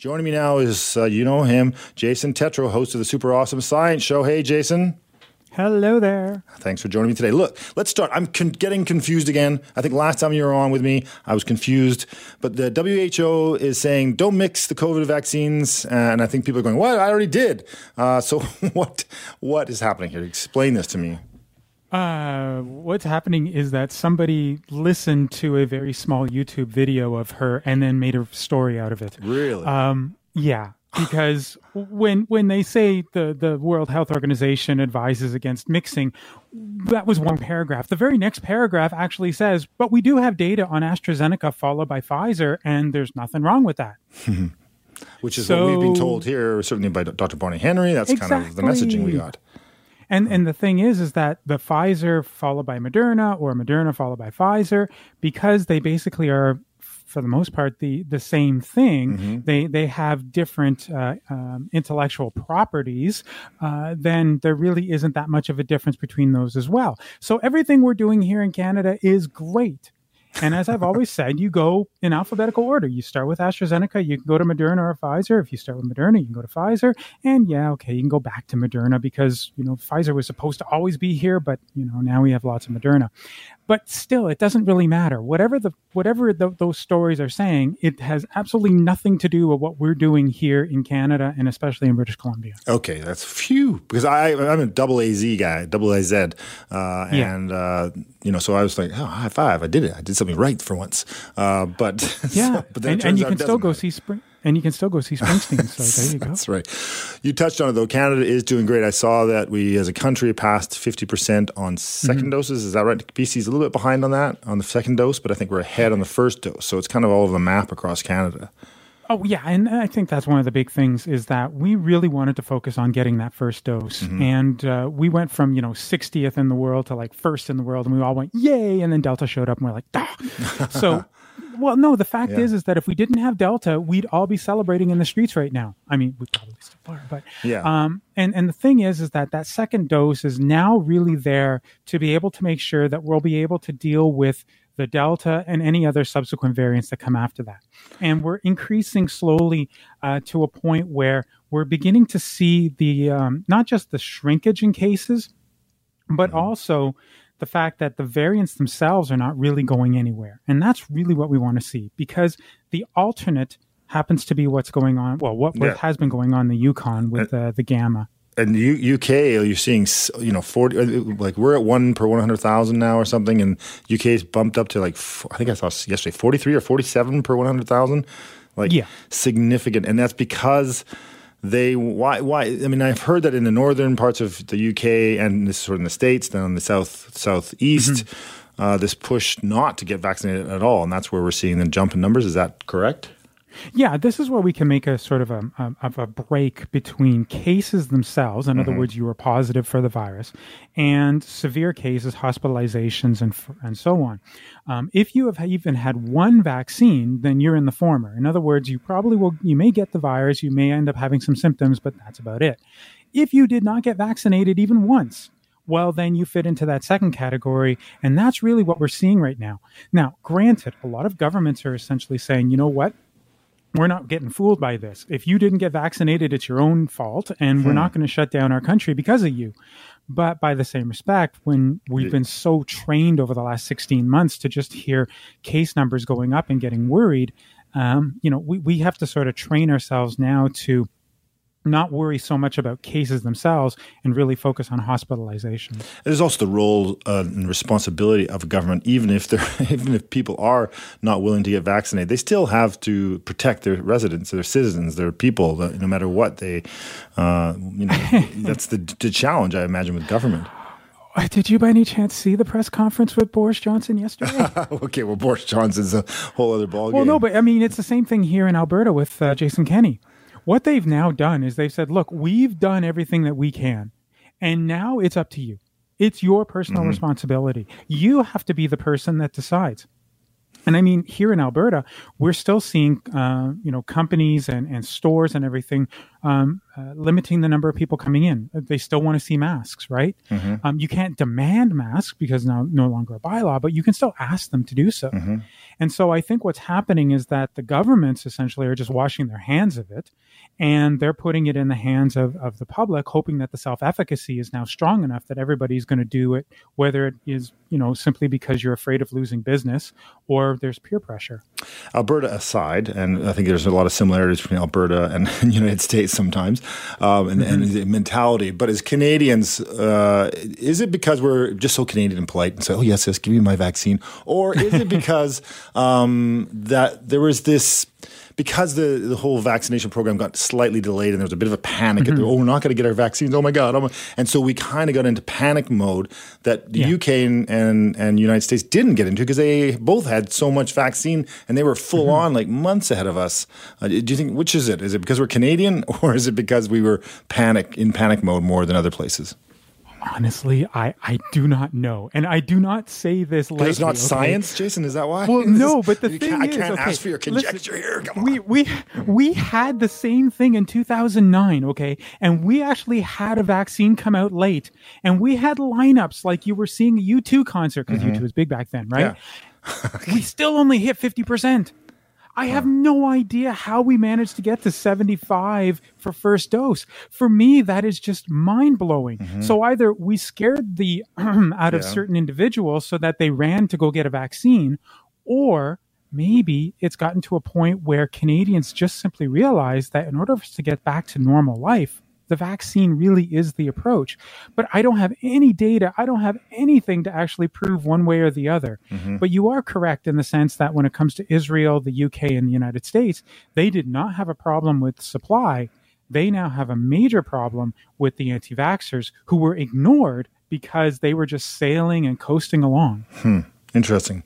Joining me now is, uh, you know him, Jason Tetro, host of the Super Awesome Science Show. Hey, Jason. Hello there. Thanks for joining me today. Look, let's start. I'm con- getting confused again. I think last time you were on with me, I was confused. But the WHO is saying don't mix the COVID vaccines, and I think people are going, "What? I already did." Uh, so what? What is happening here? Explain this to me. Uh, what's happening is that somebody listened to a very small YouTube video of her and then made a story out of it. Really? Um, yeah, because when when they say the the World Health Organization advises against mixing, that was one paragraph. The very next paragraph actually says, "But we do have data on AstraZeneca followed by Pfizer, and there's nothing wrong with that." Which is So- what we've been told here, certainly by Dr. Bonnie Henry. That's kind of the messaging we got. And and the thing is, is that the Pfizer followed by Moderna or Moderna followed by Pfizer, because they basically are, for the most part, the the same thing. They they have different uh, um, intellectual properties. Uh, then there really isn't that much of a difference between those as well. So everything we're doing here in Canada is great. And as I've always said, you go in alphabetical order. You start with AstraZeneca, you can go to Moderna or Pfizer. If you start with Moderna, you can go to Pfizer. And yeah, okay, you can go back to Moderna because, you know, Pfizer was supposed to always be here, but, you know, now we have lots of Moderna. But still, it doesn't really matter. Whatever the whatever th those stories are saying, it has absolutely nothing to do with what we're doing here in Canada and especially in British Columbia. Okay, that's phew. Because I I'm a double AZ guy, double AZ, uh, Yeah. and uh, you know, so I was like, oh, high five! I did it. I did something right for once. Uh, but Yeah, but then and, and you can still go matter. see Spring. And you can still go see Springsteen. So there you go. That's right. You touched on it though. Canada is doing great. I saw that we, as a country, passed fifty percent on 2nd Mm-hmm. doses. Is that right? BC's a little bit behind on that on the second dose, but I think we're ahead on the first dose. So it's kind of all over the map across Canada. Oh yeah, and I think that's one of the big things is that we really wanted to focus on getting that first dose, and uh, we went from you know 60th in the world to like first in the world, and we all went yay, and then Delta showed up, and we're like, ah. so. Well, no. The fact Yeah. is, is that if we didn't have Delta, we'd all be celebrating in the streets right now. I mean, we probably still are, but Yeah. Um, and and the thing is, is that that second dose is now really there to be able to make sure that we'll be able to deal with the Delta and any other subsequent variants that come after that. And we're increasing slowly uh, to a point where we're beginning to see the um, not just the shrinkage in cases, but also the fact that the variants themselves are not really going anywhere. And that's really what we want to see because the alternate happens to be what's going on. Well, what, what Yeah. has been going on in the Yukon with uh, the gamma. And U- UK, you're seeing, you know, 40, uh, like we're at one per 100,000 now or something. And UK UK's bumped up to like, I think I saw yesterday, 43 or 47 per 100,000. Like Yeah. significant. And that's because they, why, why, I mean, I've heard that in the northern parts of the UK and this is sort of in the States, then in the south, southeast, uh, this push not to get vaccinated at all. And that's where we're seeing the jump in numbers. Is that correct? Yeah, this is where we can make a sort of a, a, of a break between cases themselves. In other words, you were positive for the virus, and severe cases, hospitalizations, and and so on. Um, if you have even had one vaccine, then you're in the former. In other words, you probably will. You may get the virus. You may end up having some symptoms, but that's about it. If you did not get vaccinated even once, well, then you fit into that second category. And that's really what we're seeing right now. Now, granted, a lot of governments are essentially saying, you know what? We're not getting fooled by this. If you didn't get vaccinated, it's your own fault, and we're not going to shut down our country because of you. But by the same respect, when we've been so trained over the last 16 months to just hear case numbers going up and getting worried, um, you know, we, we have to sort of train ourselves now to not worry so much about cases themselves and really focus on hospitalization. There's also the role uh, and responsibility of a government, even if they're even if people are not willing to get vaccinated, they still have to protect their residents, their citizens, their people, no matter what they. Uh, you know, that's the, the challenge I imagine with government. Uh, Did you by any chance see the press conference with Boris Johnson yesterday? okay, well, Boris Johnson's a whole other ballgame. Well, no, but I mean, it's the same thing here in Alberta with uh, Jason Kenney. What they've now done is they've said, look, we've done everything that we can, and now it's up to you. It's your personal responsibility. You have to be the person that decides. And I mean, here in Alberta, we're still seeing, uh, you know, companies and, and stores and everything um, uh, limiting the number of people coming in. They still want to see masks, right? Mm-hmm. Um, you can't demand masks because now no longer a bylaw, but you can still ask them to do so. Mm-hmm. And so I think what's happening is that the governments essentially are just washing their hands of it and they're putting it in the hands of, of the public, hoping that the self efficacy is now strong enough that everybody's going to do it, whether it is, you know, simply because you're afraid of losing business or there's peer pressure. Alberta aside, and I think there's a lot of similarities between Alberta and the United States sometimes, um, and, mm-hmm. and, the mentality. But as Canadians, uh, is it because we're just so Canadian and polite and say, "Oh yes, yes, give me my vaccine," or is it because um, that there was this because the, the whole vaccination program got slightly delayed and there was a bit of a panic mm-hmm. oh we're not going to get our vaccines oh my god oh and so we kind of got into panic mode that the yeah. UK and, and, and United States didn't get into because they both had so much vaccine and they were full mm-hmm. on like months ahead of us uh, do you think which is it is it because we're Canadian or is it because we were panic in panic mode more than other places Honestly, I, I do not know, and I do not say this like it's not okay? science, Jason. Is that why? Well, no, but the thing is, I can't okay, ask for your conjecture listen, here. Come on. We we we had the same thing in 2009, okay, and we actually had a vaccine come out late, and we had lineups like you were seeing a U2 concert because mm-hmm. U2 was big back then, right? Yeah. we still only hit 50 percent. I have no idea how we managed to get to 75 for first dose. For me, that is just mind blowing. Mm-hmm. So either we scared the out of yeah. certain individuals so that they ran to go get a vaccine, or maybe it's gotten to a point where Canadians just simply realize that in order for us to get back to normal life, the vaccine really is the approach. But I don't have any data. I don't have anything to actually prove one way or the other. Mm-hmm. But you are correct in the sense that when it comes to Israel, the UK, and the United States, they did not have a problem with supply. They now have a major problem with the anti vaxxers who were ignored because they were just sailing and coasting along. Hmm. Interesting.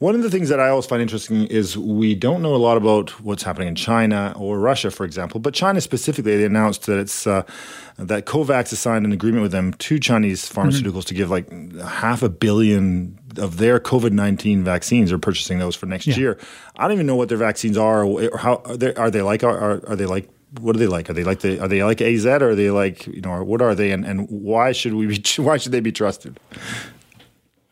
One of the things that I always find interesting is we don't know a lot about what's happening in China or Russia, for example. But China specifically, they announced that it's uh, that COVAX has signed an agreement with them to Chinese mm-hmm. pharmaceuticals mm-hmm. to give like half a billion of their COVID nineteen vaccines. They're purchasing those for next yeah. year. I don't even know what their vaccines are. Or how are they, are they like? Are, are they like what are they like? Are they like the are they like AZ or are they like you know what are they and, and why should we be why should they be trusted?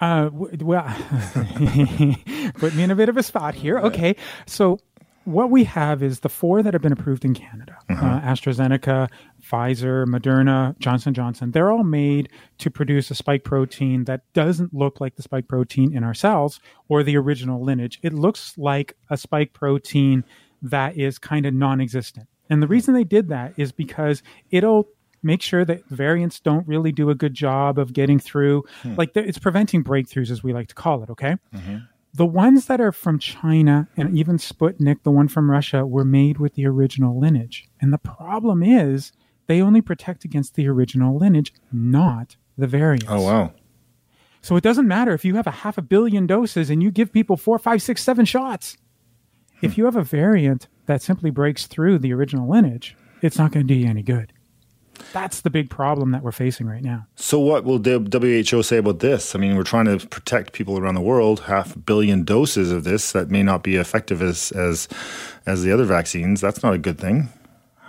Uh, well, put me in a bit of a spot here. Okay, so what we have is the four that have been approved in Canada: uh-huh. uh, AstraZeneca, Pfizer, Moderna, Johnson Johnson. They're all made to produce a spike protein that doesn't look like the spike protein in our cells or the original lineage. It looks like a spike protein that is kind of non-existent. And the reason they did that is because it'll make sure that variants don't really do a good job of getting through. Hmm. Like it's preventing breakthroughs, as we like to call it. Okay. Mm-hmm. The ones that are from China and even Sputnik, the one from Russia, were made with the original lineage. And the problem is they only protect against the original lineage, not the variants. Oh, wow. So it doesn't matter if you have a half a billion doses and you give people four, five, six, seven shots. Hmm. If you have a variant that simply breaks through the original lineage, it's not going to do you any good. That's the big problem that we're facing right now. So, what will the WHO say about this? I mean, we're trying to protect people around the world. Half a billion doses of this that may not be effective as as as the other vaccines. That's not a good thing.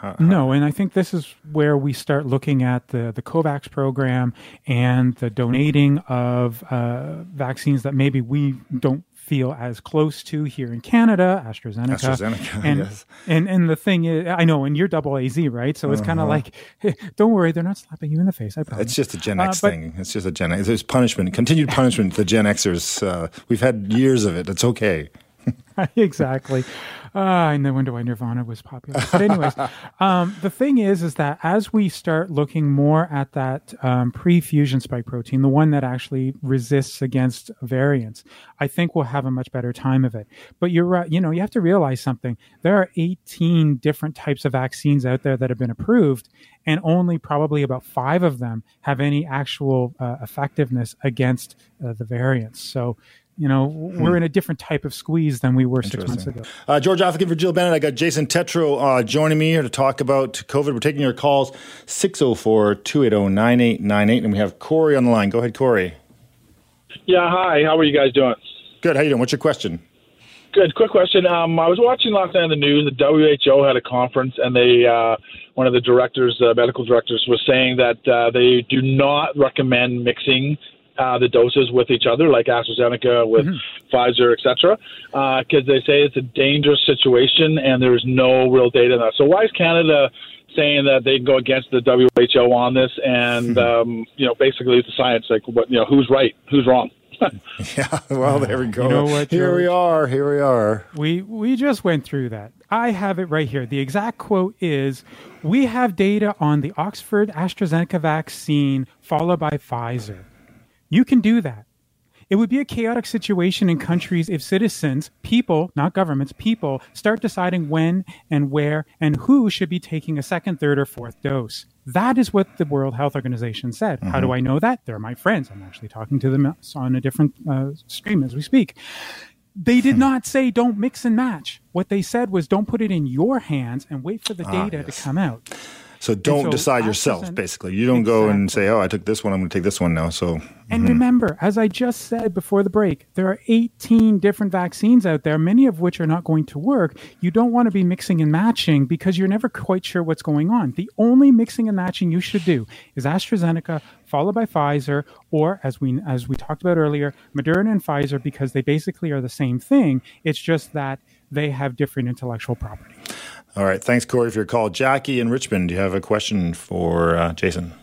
How, how? No, and I think this is where we start looking at the, the COVAX program and the donating of uh, vaccines that maybe we don't feel as close to here in Canada, AstraZeneca. AstraZeneca, and, yes. And and the thing is, I know, and you're double AZ, right? So it's uh-huh. kind of like, hey, don't worry, they're not slapping you in the face. I promise. It's just a Gen uh, X uh, but, thing. It's just a Gen X. There's punishment, continued punishment. the Gen Xers. Uh, we've had years of it. It's okay. exactly. Uh, I know when why Nirvana was popular. But anyways, um, the thing is, is that as we start looking more at that um, pre-fusion spike protein, the one that actually resists against variants, I think we'll have a much better time of it. But you're right. You know, you have to realize something. There are 18 different types of vaccines out there that have been approved, and only probably about five of them have any actual uh, effectiveness against uh, the variants. So you know, we're in a different type of squeeze than we were six months ago. Uh, George Affleck for Jill Bennett. I got Jason Tetro uh, joining me here to talk about COVID. We're taking your calls 604 280 9898. And we have Corey on the line. Go ahead, Corey. Yeah, hi. How are you guys doing? Good. How you doing? What's your question? Good. Quick question. Um, I was watching last night on the news. The WHO had a conference, and they uh, one of the directors, uh, medical directors, was saying that uh, they do not recommend mixing uh, the doses with each other, like AstraZeneca with mm-hmm. Pfizer, etc., because uh, they say it's a dangerous situation and there is no real data on that. So why is Canada saying that they can go against the WHO on this and mm-hmm. um, you know basically it's the science like what you know who's right, who's wrong? yeah, well, there we go. You know what, here we are. Here we are. We we just went through that. I have it right here. The exact quote is We have data on the Oxford AstraZeneca vaccine followed by Pfizer. You can do that. It would be a chaotic situation in countries if citizens, people, not governments, people, start deciding when and where and who should be taking a second, third, or fourth dose. That is what the World Health Organization said. Mm-hmm. How do mm-hmm. I know that? They're my friends. I'm actually talking to them on a different uh, stream as we speak. They did hmm. not say don't mix and match. What they said was don't put it in your hands and wait for the ah, data ah, yes. to come out. So don't so decide yourself, basically. You don't exactly. go and say, oh, I took this one, I'm going to take this one now. So, and mm-hmm. remember, as I just said before the break, there are 18 different vaccines out there, many of which are not going to work. You don't want to be mixing and matching because you're never quite sure what's going on. The only mixing and matching you should do is AstraZeneca followed by Pfizer, or as we as we talked about earlier, Moderna and Pfizer, because they basically are the same thing. It's just that they have different intellectual property. All right. Thanks, Corey, for your call. Jackie in Richmond, do you have a question for uh, Jason?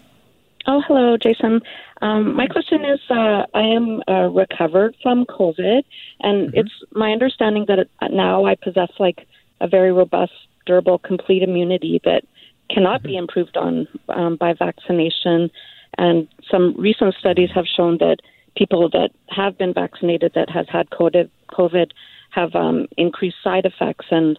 Oh, hello, Jason. Um, my question is uh, I am uh, recovered from COVID, and mm-hmm. it's my understanding that it, now I possess like a very robust, durable, complete immunity that cannot mm-hmm. be improved on um, by vaccination. And some recent studies have shown that people that have been vaccinated that has had COVID, COVID have um, increased side effects and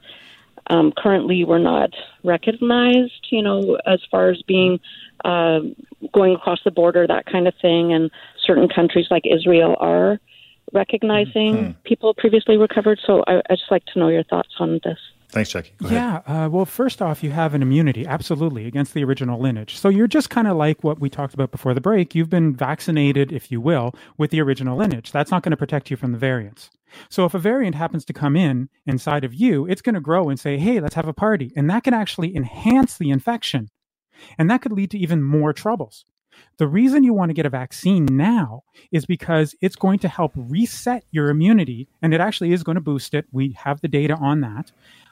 um, currently we're not recognized, you know, as far as being uh, going across the border, that kind of thing. And certain countries like Israel are recognizing mm-hmm. people previously recovered. So I, I'd just like to know your thoughts on this. Thanks, Jackie. Yeah. Uh, well, first off, you have an immunity, absolutely, against the original lineage. So you're just kind of like what we talked about before the break. You've been vaccinated, if you will, with the original lineage. That's not going to protect you from the variants. So if a variant happens to come in inside of you, it's going to grow and say, hey, let's have a party. And that can actually enhance the infection. And that could lead to even more troubles. The reason you want to get a vaccine now is because it's going to help reset your immunity, and it actually is going to boost it. We have the data on that.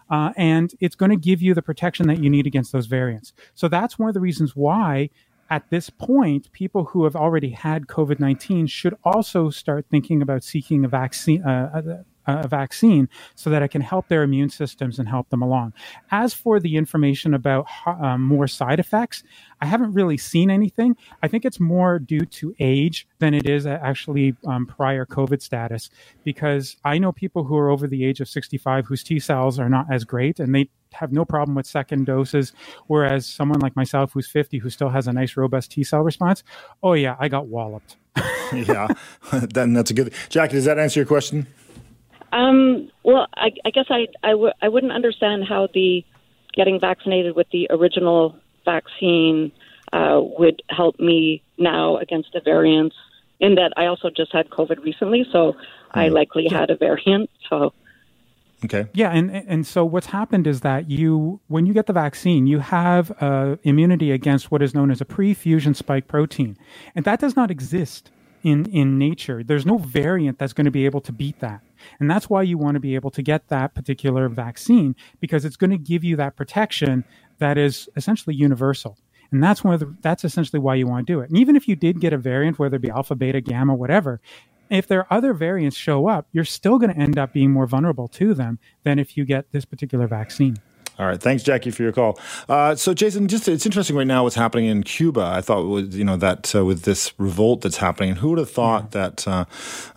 Uh, and it's going to give you the protection that you need against those variants. So that's one of the reasons why at this point, people who have already had COVID 19 should also start thinking about seeking a vaccine, uh, a vaccine so that it can help their immune systems and help them along. As for the information about um, more side effects, I haven't really seen anything. I think it's more due to age than it is actually um, prior COVID status, because I know people who are over the age of 65 whose T cells are not as great and they have no problem with second doses. Whereas someone like myself who's 50 who still has a nice robust T cell response, oh yeah, I got walloped. yeah, then that's a good. Jackie, does that answer your question? Um, well, I, I guess I I, w- I wouldn't understand how the getting vaccinated with the original vaccine uh, would help me now against the variants. In that, I also just had COVID recently, so mm. I likely had a variant. So. Okay. Yeah, and and so what's happened is that you, when you get the vaccine, you have uh, immunity against what is known as a pre-fusion spike protein, and that does not exist in in nature. There's no variant that's going to be able to beat that. And that's why you want to be able to get that particular vaccine because it's going to give you that protection that is essentially universal. And that's one of the, that's essentially why you want to do it. And even if you did get a variant, whether it be alpha, beta, gamma, whatever, if there are other variants show up, you're still going to end up being more vulnerable to them than if you get this particular vaccine. All right, thanks, Jackie, for your call. Uh, so, Jason, just it's interesting right now what's happening in Cuba. I thought was you know that uh, with this revolt that's happening, and who would have thought yeah. that uh,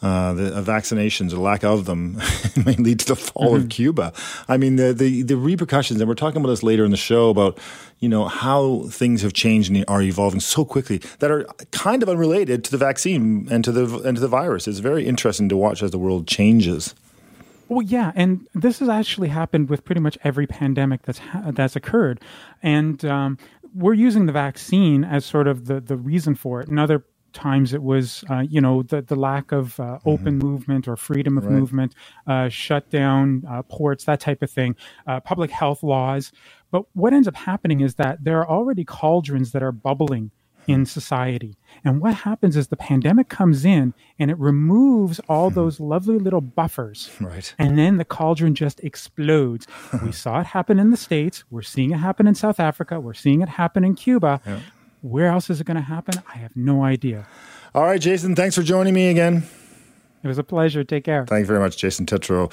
uh the uh, vaccinations or lack of them may lead to the fall mm-hmm. of Cuba? I mean, the, the the repercussions, and we're talking about this later in the show about you know how things have changed and are evolving so quickly that are kind of unrelated to the vaccine and to the and to the virus. It's very interesting to watch as the world changes. Well, yeah, and this has actually happened with pretty much every pandemic that's ha- that's occurred, and um, we're using the vaccine as sort of the the reason for it. In other times, it was uh, you know the the lack of uh, mm-hmm. open movement or freedom of right. movement, uh, shut down uh, ports, that type of thing, uh, public health laws. But what ends up happening is that there are already cauldrons that are bubbling in society. And what happens is the pandemic comes in and it removes all hmm. those lovely little buffers. Right. And then the cauldron just explodes. we saw it happen in the States. We're seeing it happen in South Africa. We're seeing it happen in Cuba. Yeah. Where else is it going to happen? I have no idea. All right, Jason, thanks for joining me again. It was a pleasure. Take care. Thank you very much, Jason Tetro.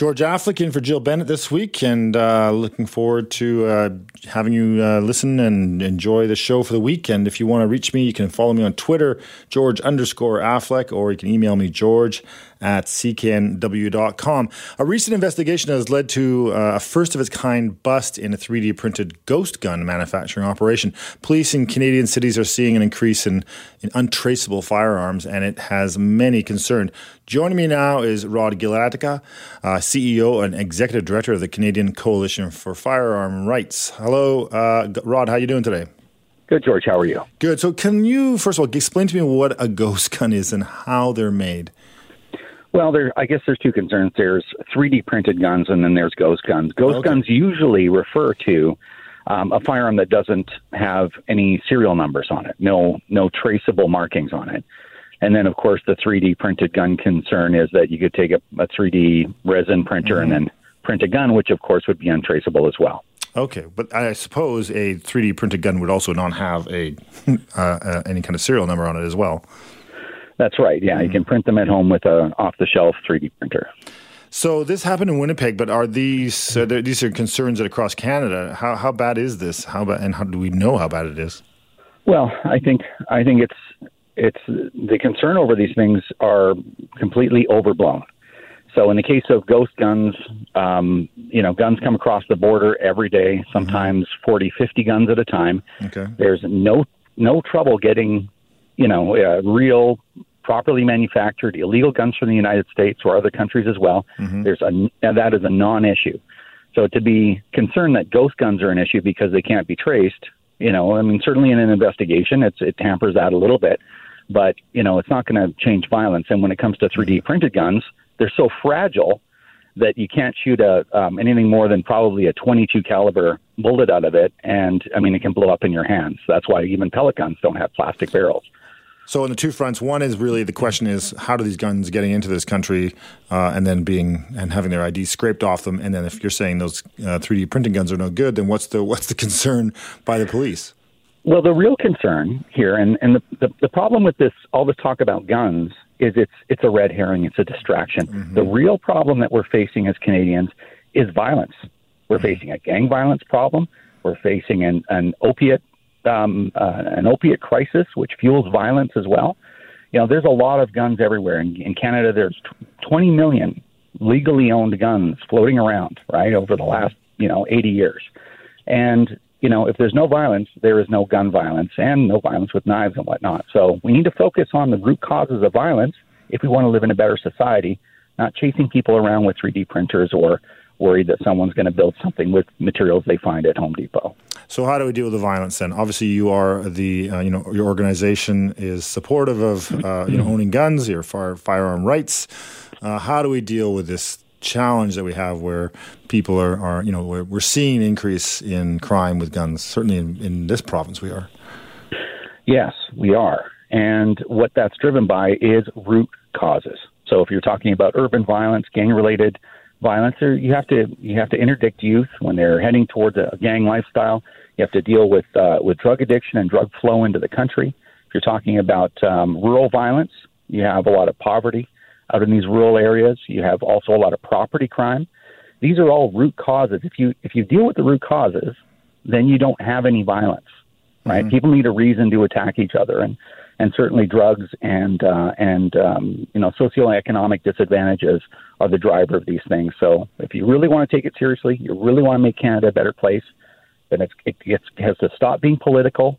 George Affleck for Jill Bennett this week, and uh, looking forward to uh, having you uh, listen and enjoy the show for the week. And if you want to reach me, you can follow me on Twitter, George underscore Affleck, or you can email me, George at cknw.com. A recent investigation has led to uh, a first of its kind bust in a 3D printed ghost gun manufacturing operation. Police in Canadian cities are seeing an increase in, in untraceable firearms, and it has many concerned. Joining me now is Rod Giltaca, uh, CEO and Executive Director of the Canadian Coalition for Firearm Rights. Hello, uh, Rod. How are you doing today? Good, George. How are you? Good. So, can you first of all explain to me what a ghost gun is and how they're made? Well, there. I guess there's two concerns. There's 3D printed guns, and then there's ghost guns. Ghost okay. guns usually refer to um, a firearm that doesn't have any serial numbers on it, no no traceable markings on it. And then, of course, the 3D printed gun concern is that you could take a, a 3D resin printer mm-hmm. and then print a gun, which of course would be untraceable as well. Okay, but I suppose a 3D printed gun would also not have a uh, uh, any kind of serial number on it as well. That's right. Yeah, mm-hmm. you can print them at home with a off the shelf 3D printer. So this happened in Winnipeg, but are these uh, these are concerns that across Canada? How how bad is this? How bad, and how do we know how bad it is? Well, I think I think it's it's the concern over these things are completely overblown. So in the case of ghost guns, um, you know, guns come across the border every day, mm-hmm. sometimes mm-hmm. 40, 50 guns at a time. Okay. There's no no trouble getting, you know, uh, real properly manufactured illegal guns from the United States or other countries as well. Mm-hmm. There's a that is a non-issue. So to be concerned that ghost guns are an issue because they can't be traced, you know, I mean, certainly in an investigation, it's it tampers that a little bit, but you know, it's not going to change violence. And when it comes to 3D printed guns, they're so fragile that you can't shoot a um, anything more than probably a 22 caliber bullet out of it, and I mean, it can blow up in your hands. That's why even pellet guns don't have plastic barrels. So, on the two fronts, one is really the question is how do these guns getting into this country uh, and then being and having their ID scraped off them, and then if you're saying those uh, 3D printing guns are no good, then what's the what's the concern by the police? Well, the real concern here, and, and the, the, the problem with this, all this talk about guns, is it's it's a red herring, it's a distraction. Mm-hmm. The real problem that we're facing as Canadians is violence. We're mm-hmm. facing a gang violence problem. We're facing an, an opiate um, uh, an opiate crisis, which fuels violence as well. You know, there's a lot of guns everywhere. In, in Canada, there's 20 million legally owned guns floating around, right, over the last, you know, 80 years. And, you know, if there's no violence, there is no gun violence and no violence with knives and whatnot. So we need to focus on the root causes of violence if we want to live in a better society, not chasing people around with 3D printers or worried that someone's going to build something with materials they find at Home Depot. So how do we deal with the violence then? Obviously, you are the uh, you know your organization is supportive of uh, you know owning guns, your fire, firearm rights. Uh, how do we deal with this challenge that we have where people are, are you know we're, we're seeing an increase in crime with guns? Certainly in, in this province, we are. Yes, we are, and what that's driven by is root causes. So if you're talking about urban violence, gang related violence, or you have to you have to interdict youth when they're heading towards a gang lifestyle. You have to deal with uh, with drug addiction and drug flow into the country. If you're talking about um, rural violence, you have a lot of poverty out in these rural areas. You have also a lot of property crime. These are all root causes. If you if you deal with the root causes, then you don't have any violence, right? Mm-hmm. People need a reason to attack each other, and and certainly drugs and uh, and um, you know socioeconomic disadvantages are the driver of these things. So if you really want to take it seriously, you really want to make Canada a better place, then it's, it, it has to stop being political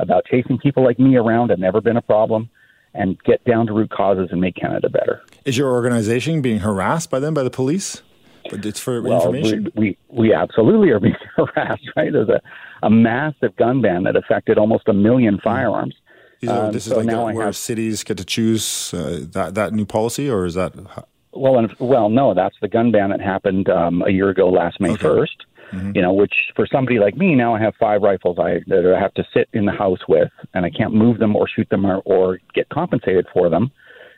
about chasing people like me around. Have never been a problem. And get down to root causes and make Canada better. Is your organization being harassed by them by the police? But it's for well, information. We, we, we absolutely are being harassed. Right? There's a a massive gun ban that affected almost a million firearms. Um, this is so like the, where have, cities get to choose uh, that that new policy, or is that? Well, and, well, no, that's the gun ban that happened um, a year ago, last May Okay. 1st. Mm-hmm. You know, which for somebody like me now, I have five rifles I that I have to sit in the house with, and I can't move them or shoot them or, or get compensated for them.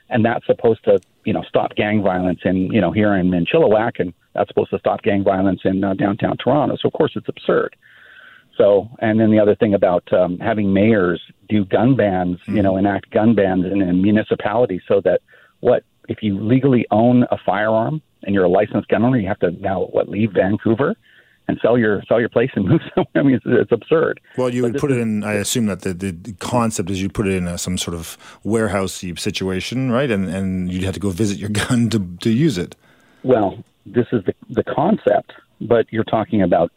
And that's supposed to, you know, stop gang violence in, you know, here in, in Chilliwack, and that's supposed to stop gang violence in uh, downtown Toronto. So of course it's absurd. So, and then the other thing about um, having mayors do gun bans, you know, enact gun bans in, in municipalities, so that what if you legally own a firearm and you're a licensed gun owner, you have to now what leave Vancouver and sell your sell your place and move somewhere. I mean, it's, it's absurd. Well, you But would put it in. I assume that the, the, the concept is you put it in a, some sort of warehousey situation, right? And and you'd have to go visit your gun to to use it. Well, this is the the concept, but you're talking about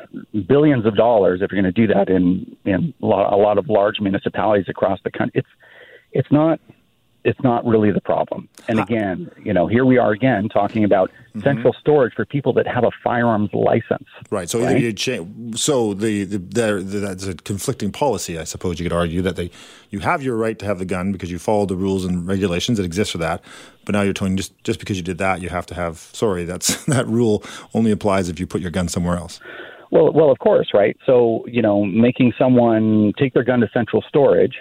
billions of dollars if you're going to do that in in a lot, of large municipalities across the country. It's it's not it's not really the problem. And uh, again, you know, here we are again talking about mm-hmm. central storage for people that have a firearms license. Right. So Right. you cha- so the, the, there the that's a conflicting policy, I suppose you could argue that they you have your right to have the gun because you follow the rules and regulations that exist for that. But now you're telling just just because you did that, you have to have. Sorry, that's that rule only applies if you put your gun somewhere else. Well, well, of course, right? So, you know, making someone take their gun to central storage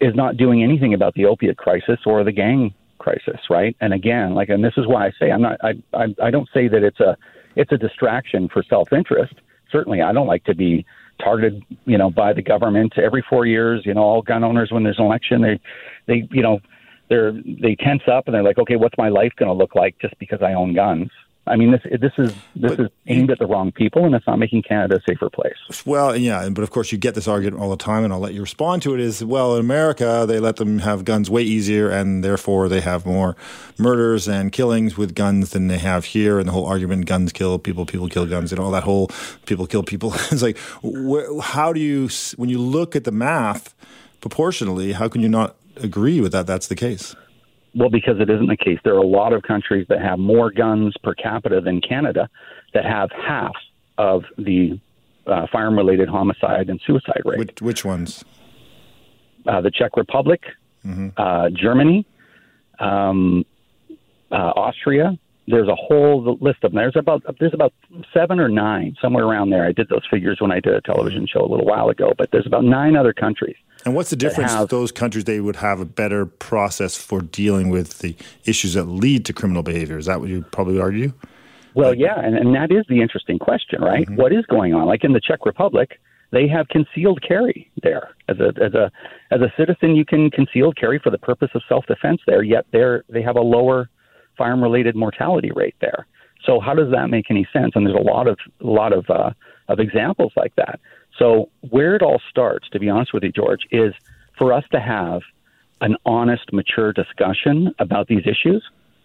is not doing anything about the opiate crisis or the gang crisis, right? And again, like, and this is why I say I'm not. I I, I don't say that it's a it's a distraction for self interest. Certainly, I don't like to be targeted, you know, by the government every four years. You know, all gun owners when there's an election, they they you know they're they tense up and they're like, okay, what's my life going to look like just because I own guns? I mean, this this is this But is aimed at the wrong people, and it's not making Canada a safer place. Well, yeah, but of course you get this argument all the time, and I'll let you respond to it. Is well, in America they let them have guns way easier, and therefore they have more murders and killings with guns than they have here. And the whole argument, guns kill people, people kill guns, and all that whole people kill people. it's like, wh- how do you, when you look at the math proportionally, how can you not agree with that? That's the case. Well, because it isn't the case. There are a lot of countries that have more guns per capita than Canada that have half of the uh, firearm related homicide and suicide rate. Which, which ones? Uh, the Czech Republic, uh, Germany, um, uh, Austria. There's a whole list of them. There's about there's about seven or nine somewhere around there. I did those figures when I did a television show a little while ago. But there's about nine other countries. And what's the difference? have- Those countries they would have a better process for dealing with the issues that lead to criminal behavior. Is that what you probably argue? Well, yeah, and, and that is the interesting question, right? Mm-hmm. What is going on? Like in the Czech Republic, they have concealed carry there. As a as a as a citizen, you can concealed carry for the purpose of self defense there. Yet they're they have a lower firearm related mortality rate there. So how does that make any sense? And there's a lot of a lot of uh, of examples like that. So where it all starts, to be honest with you, George, is for us to have an honest, mature discussion about these issues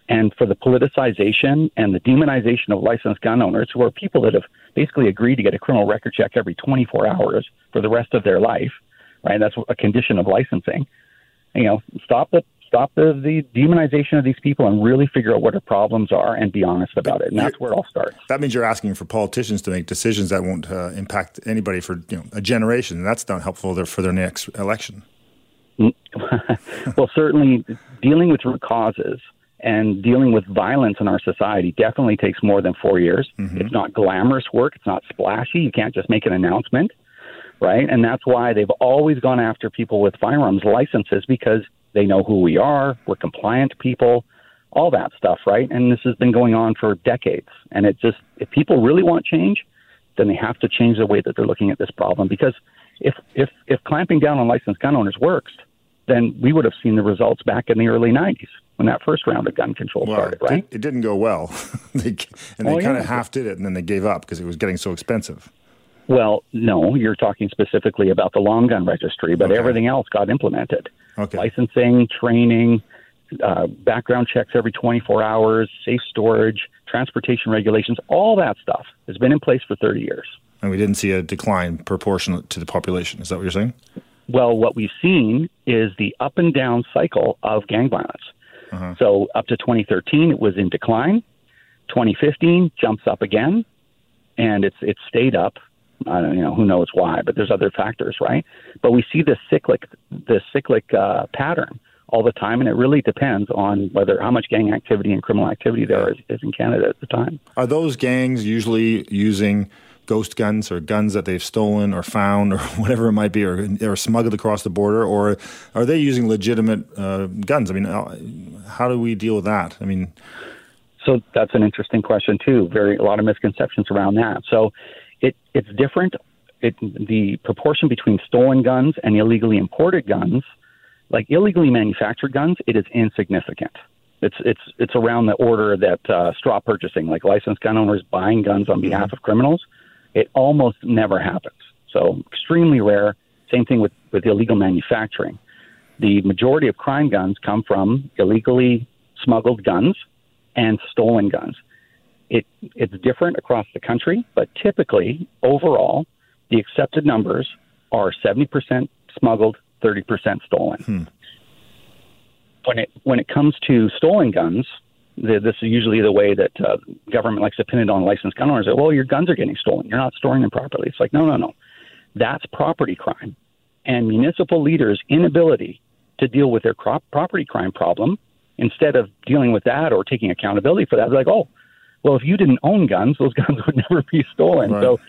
and for the politicization and the demonization of licensed gun owners who are people that have basically agreed to get a criminal record check every 24 hours for the rest of their life, right? That's a condition of licensing. You know, stop the stop the, the demonization of these people and really figure out what their problems are and be honest about it. And that's where it all starts. That means you're asking for politicians to make decisions that won't uh, impact anybody for you know a generation. That's not helpful for their next election. well, certainly dealing with root causes and dealing with violence in our society definitely takes more than four years. It's not glamorous work. It's not splashy. You can't just make an announcement, right? And that's why they've always gone after people with firearms licenses because they know who we are. We're compliant people, all that stuff, right? And this has been going on for decades. And it just, if people really want change, then they have to change the way that they're looking at this problem because if if if clamping down on licensed gun owners works, then we would have seen the results back in the early 90s when that first round of gun control Well, started, right? it didn't go well, they, and they Oh, kind of yeah. half did it, and then they gave up because it was getting so expensive. Well, no, you're talking specifically about the long gun registry, but Okay. everything else got implemented. Okay. Licensing, training, uh, background checks every 24 hours, safe storage, transportation regulations, all that stuff has been in place for 30 years. And we didn't see a decline proportionate to the population. Is that what you're saying? Well, what we've seen is the up and down cycle of gang violence. So up to 2013, it was in decline. 2015 jumps up again, and it's it's stayed up. I don't you know who knows why, but there's other factors, right? But we see this cyclic this cyclic uh, pattern all the time, and it really depends on whether how much gang activity and criminal activity there is, is in Canada at the time. Are those gangs usually using ghost guns or guns that they've stolen or found or whatever it might be, or, or smuggled across the border, or are they using legitimate uh, guns? I mean, uh, how do we deal with that? I mean, so that's an interesting question too. Very a lot of misconceptions around that. So it it's different. It the proportion between stolen guns and illegally imported guns, like illegally manufactured guns, it is insignificant. It's it's it's around the order that uh, straw purchasing, like licensed gun owners buying guns on behalf of criminals, it almost never happens. So extremely rare. Same thing with, with illegal manufacturing. The majority of crime guns come from illegally smuggled guns and stolen guns. It, it's different across the country, but typically, overall, the accepted numbers are 70% smuggled, 30% stolen. Hmm. When it when it comes to stolen guns, the, this is usually the way that uh, government likes to pin it on licensed gun owners. That, well, your guns are getting stolen. You're not storing them properly. It's like, no, no, no. That's property crime. And municipal leaders' inability to deal with their crop property crime problem, instead of dealing with that or taking accountability for that, they're like, oh, well, if you didn't own guns, those guns would never be stolen. Right. So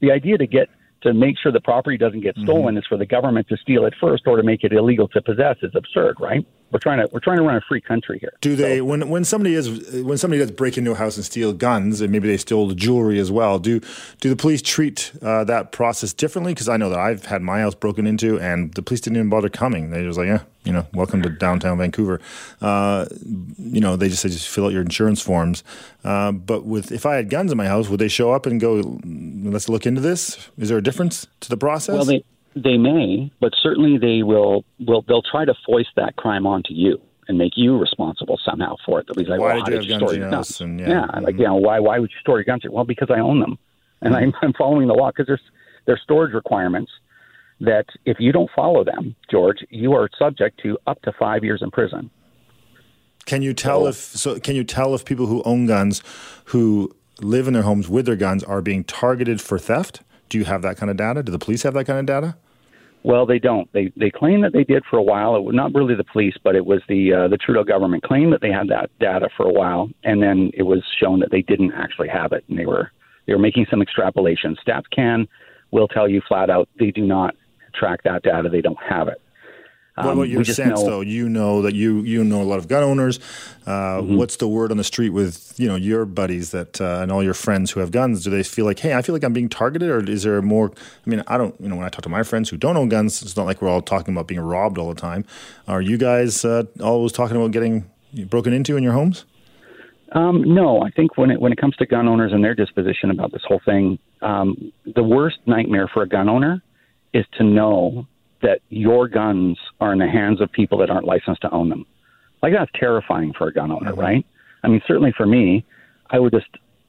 the idea to get to make sure the property doesn't get stolen mm-hmm. is for the government to steal it first or to make it illegal to possess is absurd, right? We're trying to we're trying to run a free country here. Do they so, when when somebody is when somebody does break into a house and steal guns and maybe they steal the jewelry as well? Do do the police treat uh, that process differently? Because I know that I've had my house broken into and the police didn't even bother coming. They just like, yeah, you know, welcome to downtown Vancouver. Uh, you know, they just say just fill out your insurance forms. Uh, but with if I had guns in my house, would they show up and go, let's look into this? Is there a difference to the process? Well, they they may, but certainly they will. Will they'll try to foist that crime onto you and make you responsible somehow for it. They'll be like, why well, did you, you store your guns? And, yeah, yeah mm-hmm. like you know, why why would you store your guns? Well, because I own them, and mm-hmm. I'm, I'm following the law because there's there's storage requirements that if you don't follow them, George, you are subject to up to five years in prison. Can you tell so, if so? Can you tell if people who own guns, who live in their homes with their guns, are being targeted for theft? Do you have that kind of data? Do the police have that kind of data? Well, they don't. They they claim that they did for a while. It was not really the police, but it was the uh, the Trudeau government claimed that they had that data for a while, and then it was shown that they didn't actually have it, and they were they were making some extrapolations. StatsCan will tell you flat out they do not track that data. They don't have it. What about um, your sense, know, though? You know that you you know a lot of gun owners. Uh, mm-hmm. What's the word on the street with you know your buddies that uh, and all your friends who have guns? Do they feel like, hey, I feel like I'm being targeted, or is there more? I mean, I don't. You know, when I talk to my friends who don't own guns, it's not like we're all talking about being robbed all the time. Are you guys uh, always talking about getting broken into in your homes? Um, no, I think when it when it comes to gun owners and their disposition about this whole thing, um, the worst nightmare for a gun owner is to know that your guns are in the hands of people that aren't licensed to own them. Like that's terrifying for a gun owner, mm-hmm. right? I mean, certainly for me, I would just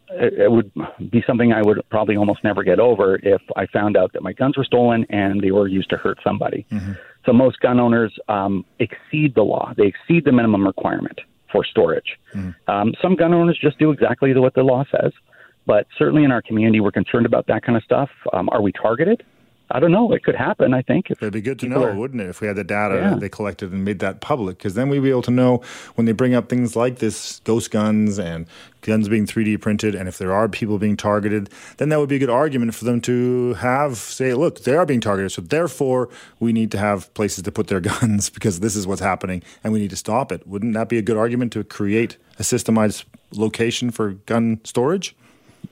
it would be something I would probably almost never get over if I found out that my guns were stolen and they were used to hurt somebody. Mm-hmm. So most gun owners um, exceed the law; they exceed the minimum requirement for storage. Mm-hmm. Um, some gun owners just do exactly what the law says, but certainly in our community, we're concerned about that kind of stuff. Um, are we targeted? I don't know. It could happen. I think it'd be good to know, are, wouldn't it, if we had the data yeah. they collected and made that public? Because then we'd be able to know when they bring up things like this, ghost guns and guns being 3D printed, and if there are people being targeted, then that would be a good argument for them to have say, look, they are being targeted, so therefore we need to have places to put their guns because this is what's happening, and we need to stop it. Wouldn't that be a good argument to create a systemized location for gun storage?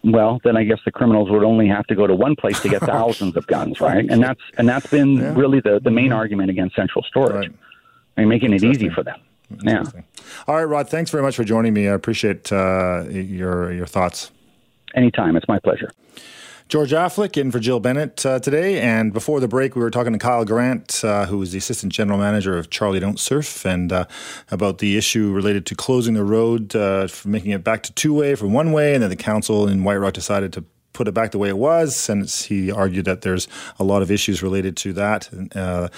Well, then I guess the criminals would only have to go to one place to get thousands of guns, right? And that's and that's been yeah. really the, the main mm-hmm. argument against central storage. Right. I mean, making it easy for them. Yeah. All right, Rod. Thanks very much for joining me. I appreciate uh, your your thoughts. Anytime. It's my pleasure. George Affleck in for Jill Bennett uh, today. And before the break, we were talking to Kyle Grant, uh, who is the assistant general manager of Charlie Don't Surf, and uh, about the issue related to closing the road, uh, making it back to two way from one way. And then the council in White Rock decided to put it back the way it was, since he argued that there's a lot of issues related to that. Uh,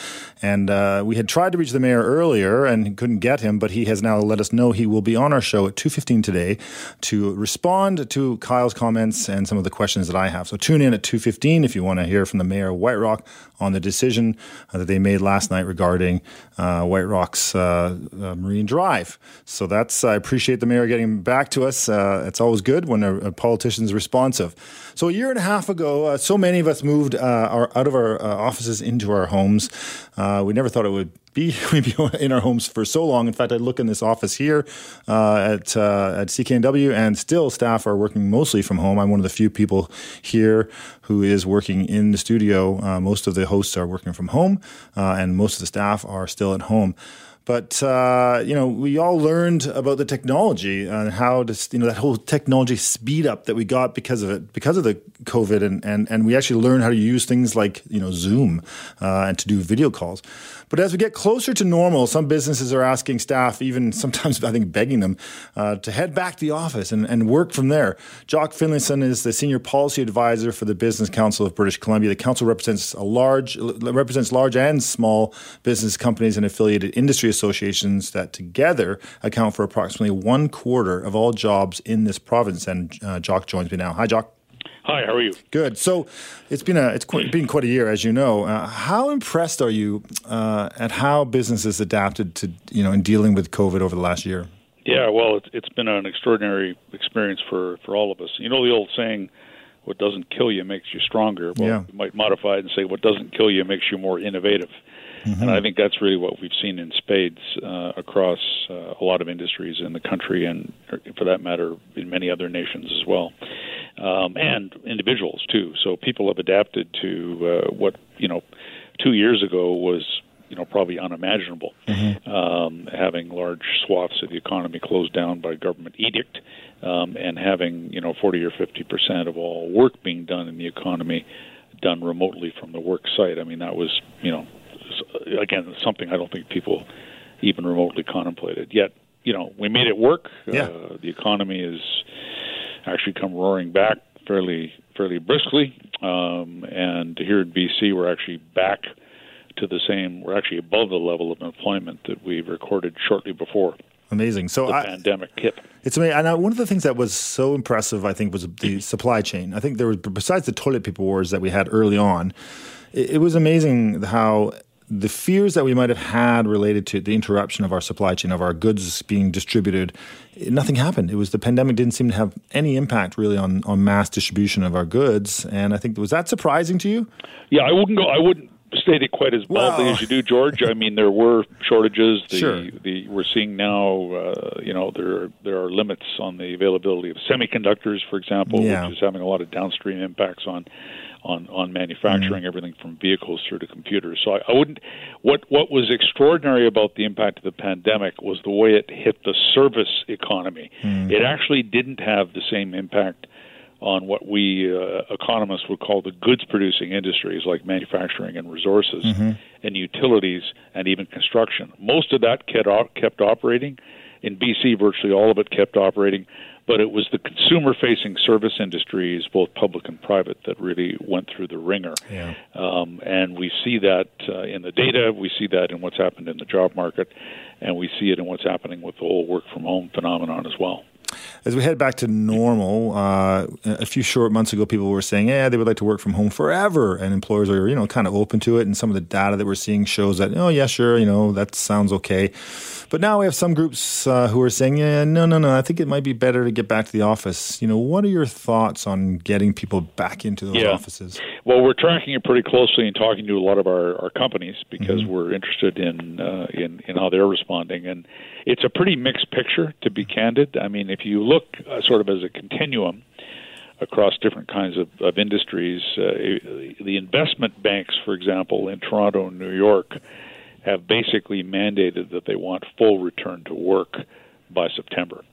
and uh, we had tried to reach the mayor earlier and couldn't get him, but he has now let us know he will be on our show at 2.15 today to respond to Kyle's comments and some of the questions that I have. So tune in at 2.15 if you want to hear from the mayor of White Rock on the decision uh, that they made last night regarding uh, White Rock's uh, uh, Marine Drive. So that's, I appreciate the mayor getting back to us. it's always good when a, a politician's responsive. So a year and a half ago, uh, so many of us moved uh, our, out of our uh, offices into our homes. Uh, we never thought it would be we'd be in our homes for so long. In fact, I look in this office here uh, at uh, at CKNW, and still staff are working mostly from home. I'm one of the few people here who is working in the studio. most of the hosts are working from home, and most of the staff are still at home. But uh, you know, we all learned about the technology and how to, you know that whole technology speed up that we got because of it, because of the COVID, and and, and we actually learned how to use things like you know Zoom uh, and to do video calls. But as we get closer to normal, some businesses are asking staff, even sometimes I think begging them, uh, to head back to the office and, and work from there. Jock Finlayson is the senior policy advisor for the Business Council of British Columbia. The council represents a large represents large and small business companies and affiliated industry associations that together account for approximately one quarter of all jobs in this province. And uh, Jock joins me now. Hi, Jock. Hi, how are you? Good. So it's been a it's quite, been quite a year, as you know. Uh, how impressed are you uh, at how businesses adapted to you know in dealing with COVID over the last year? Yeah, well, it's, it's been an extraordinary experience for for all of us. You know the old saying, "What doesn't kill you makes you stronger." Well, yeah. you might modify it and say, "What doesn't kill you makes you more innovative." Mm-hmm. And I think that's really what we've seen in spades uh, across uh, a lot of industries in the country, and for that matter, in many other nations as well um, and individuals too. So people have adapted to uh, what you know two years ago was you know probably unimaginable, mm-hmm. um, having large swaths of the economy closed down by government edict, um, and having you know 40 or 50 percent of all work being done in the economy done remotely from the work site. I mean that was you know again something I don't think people even remotely contemplated. Yet you know we made it work. Yeah. Uh, the economy is actually come roaring back fairly fairly briskly. Um, and here in BC, we're actually back to the same. We're actually above the level of employment that we recorded shortly before. Amazing. So the I, pandemic hit. It's amazing. And one of the things that was so impressive, I think, was the supply chain. I think there was besides the toilet paper wars that we had early on. It, it was amazing how the fears that we might have had related to the interruption of our supply chain, of our goods being distributed, nothing happened. It was the pandemic didn't seem to have any impact really on, on mass distribution of our goods. And I think was that surprising to you? Yeah, I wouldn't go. I wouldn't state it quite as baldly well, as you do, George. I mean, there were shortages. The, sure. The, we're seeing now, uh, you know, there there are limits on the availability of semiconductors, for example, yeah. which is having a lot of downstream impacts on on on manufacturing mm-hmm. everything from vehicles through to computers. So I, I wouldn't. What what was extraordinary about the impact of the pandemic was the way it hit the service economy. Mm-hmm. It actually didn't have the same impact on what we uh, economists would call the goods producing industries like manufacturing and resources mm-hmm. and utilities and even construction. Most of that kept, kept operating. In BC, virtually all of it kept operating but it was the consumer facing service industries, both public and private, that really went through the wringer. Yeah. Um, and we see that uh, in the data, we see that in what's happened in the job market, and we see it in what's happening with the whole work from home phenomenon as well. As we head back to normal, uh, a few short months ago, people were saying, "Yeah, they would like to work from home forever," and employers are, you know, kind of open to it. And some of the data that we're seeing shows that, oh, yeah, sure, you know, that sounds okay. But now we have some groups uh, who are saying, yeah, no, no, no, I think it might be better to get back to the office. You know, what are your thoughts on getting people back into those yeah. offices? Well, we're tracking it pretty closely and talking to a lot of our, our companies because mm-hmm. we're interested in, uh, in in how they're responding, and it's a pretty mixed picture, to be candid. I mean, if you look uh, sort of as a continuum across different kinds of, of industries, uh, the investment banks, for example, in Toronto and New York have basically mandated that they want full return to work by September.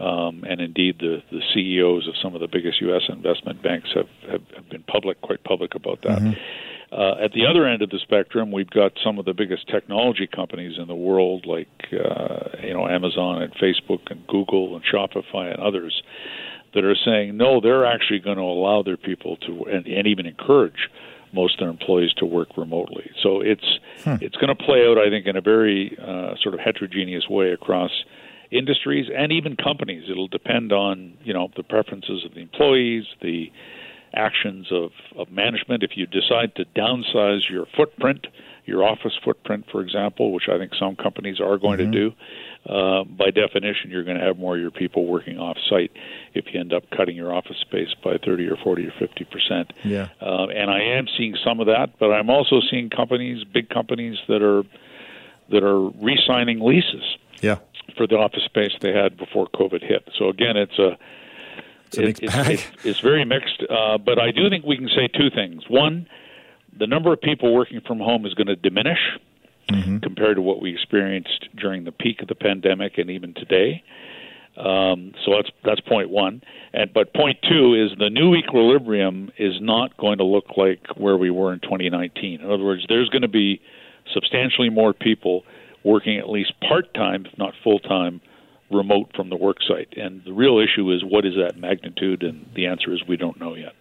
Um, and indeed, the, the CEOs of some of the biggest U.S. investment banks have, have, have been public, quite public about that. Mm-hmm. Uh, at the other end of the spectrum, we've got some of the biggest technology companies in the world, like uh, you know Amazon and Facebook and Google and Shopify and others, that are saying no, they're actually going to allow their people to and, and even encourage most of their employees to work remotely. So it's hmm. it's going to play out, I think, in a very uh, sort of heterogeneous way across industries and even companies. It'll depend on you know the preferences of the employees, the actions of, of management. If you decide to downsize your footprint, your office footprint, for example, which I think some companies are going mm-hmm. to do, uh, by definition, you're going to have more of your people working off site if you end up cutting your office space by 30 or 40 or 50 percent. Yeah. Uh, and I am seeing some of that, but I'm also seeing companies, big companies, that are that are re-signing leases. Yeah. For the office space they had before COVID hit. So again, it's a it's, it, it's, it's, very mixed, uh, but I do think we can say two things. One, the number of people working from home is going to diminish mm-hmm. compared to what we experienced during the peak of the pandemic and even today. Um, so that's that's point one. And but point two is the new equilibrium is not going to look like where we were in 2019. In other words, there's going to be substantially more people working at least part time, if not full time, remote from the work site. And the real issue is what is that magnitude? And the answer is we don't know yet.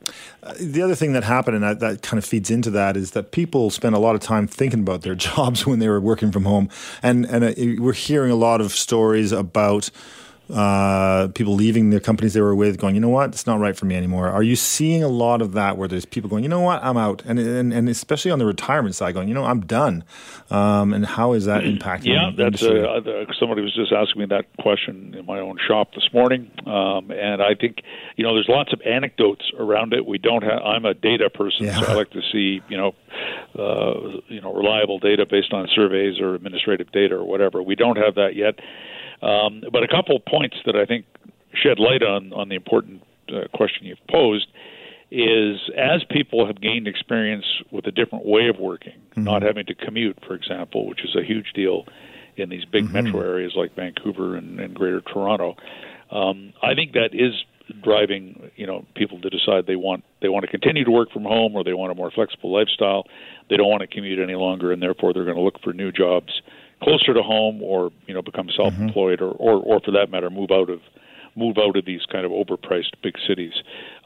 Uh, the other thing that happened, and that, that, kind of feeds into that, is that people spend a lot of time thinking about their jobs when they were working from home. And, and uh, we're hearing a lot of stories about uh, people leaving the companies they were with, going, you know what, it's not right for me anymore. Are you seeing a lot of that where there's people going, you know what, I'm out, and and, and especially on the retirement side, going, you know, I'm done. Um, and how is that impacting? Yeah, that's uh, somebody was just asking me that question in my own shop this morning, um, and I think you know there's lots of anecdotes around it. We don't have. I'm a data person, yeah. so I like to see you know, uh, you know, reliable data based on surveys or administrative data or whatever. We don't have that yet. Um, but a couple of points that I think shed light on on the important uh, question you've posed is as people have gained experience with a different way of working, mm-hmm. not having to commute, for example, which is a huge deal in these big mm-hmm. metro areas like Vancouver and, and Greater Toronto. Um, I think that is driving you know people to decide they want they want to continue to work from home or they want a more flexible lifestyle. They don't want to commute any longer, and therefore they're going to look for new jobs closer to home or you know become self-employed mm-hmm. or, or or for that matter move out of move out of these kind of overpriced big cities.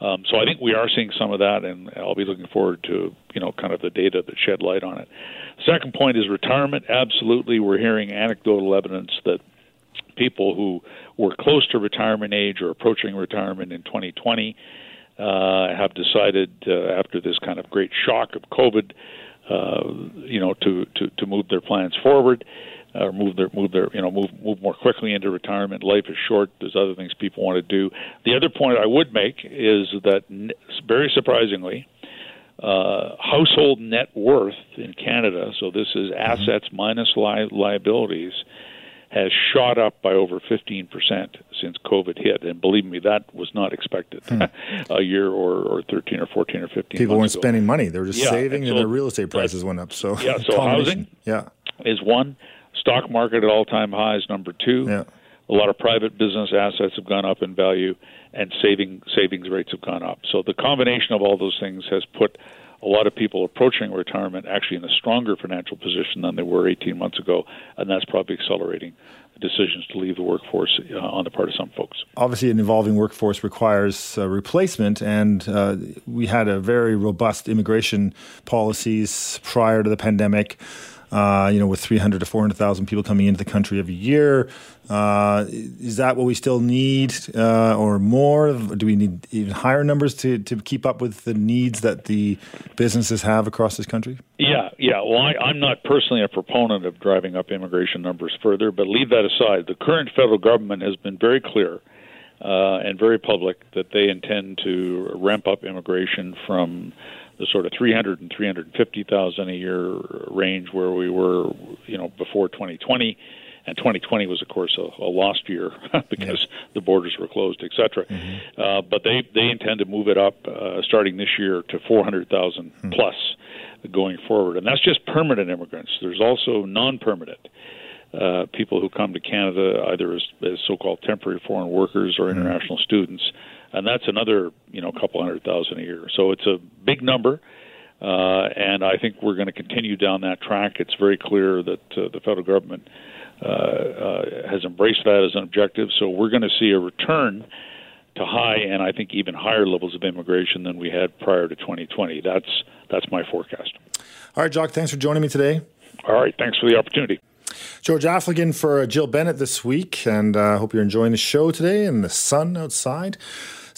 Um, so I think we are seeing some of that, and I'll be looking forward to you know kind of the data that shed light on it. Second point is retirement. Absolutely, we're hearing anecdotal evidence that people who were close to retirement age or approaching retirement in 2020 uh, have decided uh, after this kind of great shock of COVID uh, you know, to, to, to move their plans forward, or uh, move their move their you know move move more quickly into retirement. Life is short. There's other things people want to do. The other point I would make is that very surprisingly, uh, household net worth in Canada. So this is mm-hmm. assets minus li- liabilities has shot up by over 15% since COVID hit. And believe me, that was not expected hmm. a year or, or 13 or 14 or 15 People weren't ago. spending money. They were just yeah, saving, and, so and their real estate prices went up. So, yeah, so housing yeah. is one. Stock market at all time highs, number two. Yeah. A lot of private business assets have gone up in value, and saving savings rates have gone up. So the combination of all those things has put a lot of people approaching retirement actually in a stronger financial position than they were 18 months ago, and that's probably accelerating decisions to leave the workforce uh, on the part of some folks. Obviously, an evolving workforce requires uh, replacement, and uh, we had a very robust immigration policies prior to the pandemic uh, you know, with 300 to 400,000 people coming into the country every year. Uh, is that what we still need uh, or more? Do we need even higher numbers to, to keep up with the needs that the businesses have across this country? Yeah, yeah. Well, I, I'm not personally a proponent of driving up immigration numbers further, but leave that aside. The current federal government has been very clear uh, and very public that they intend to ramp up immigration from the sort of 300 and 350,000 a year range where we were, you know, before 2020. And 2020 was, of course, a, a lost year because yeah. the borders were closed, et cetera. Mm-hmm. Uh, but they they intend to move it up uh, starting this year to 400,000 mm-hmm. plus going forward, and that's just permanent immigrants. There's also non-permanent. Uh, people who come to Canada either as, as so-called temporary foreign workers or mm-hmm. international mm-hmm. students and that's another you know couple hundred thousand a year. So it's a big number, uh, and I think we're going to continue down that track. It's very clear that uh, the federal government uh, uh, has embraced that as an objective. So we're going to see a return to high and I think even higher levels of immigration than we had prior to 2020. That's that's my forecast. All right, Jock, thanks for joining me today. All right, thanks for the opportunity. George Affleck in for Jill Bennett this week, and I uh, hope you're enjoying the show today and the sun outside.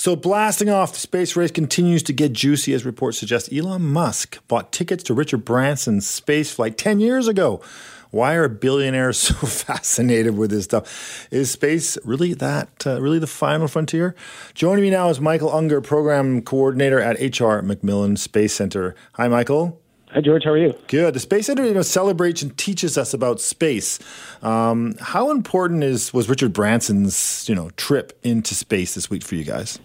So, blasting off, the space race continues to get juicy as reports suggest Elon Musk bought tickets to Richard Branson's space flight 10 years ago. Why are billionaires so fascinated with this stuff? Is space really that uh, really the final frontier? Joining me now is Michael Unger, program coordinator at HR Macmillan Space Center. Hi, Michael. Hi, George. How are you? Good. The Space Center, you know, celebrates and teaches us about space. Um, how important is was Richard Branson's, you know, trip into space this week for you guys?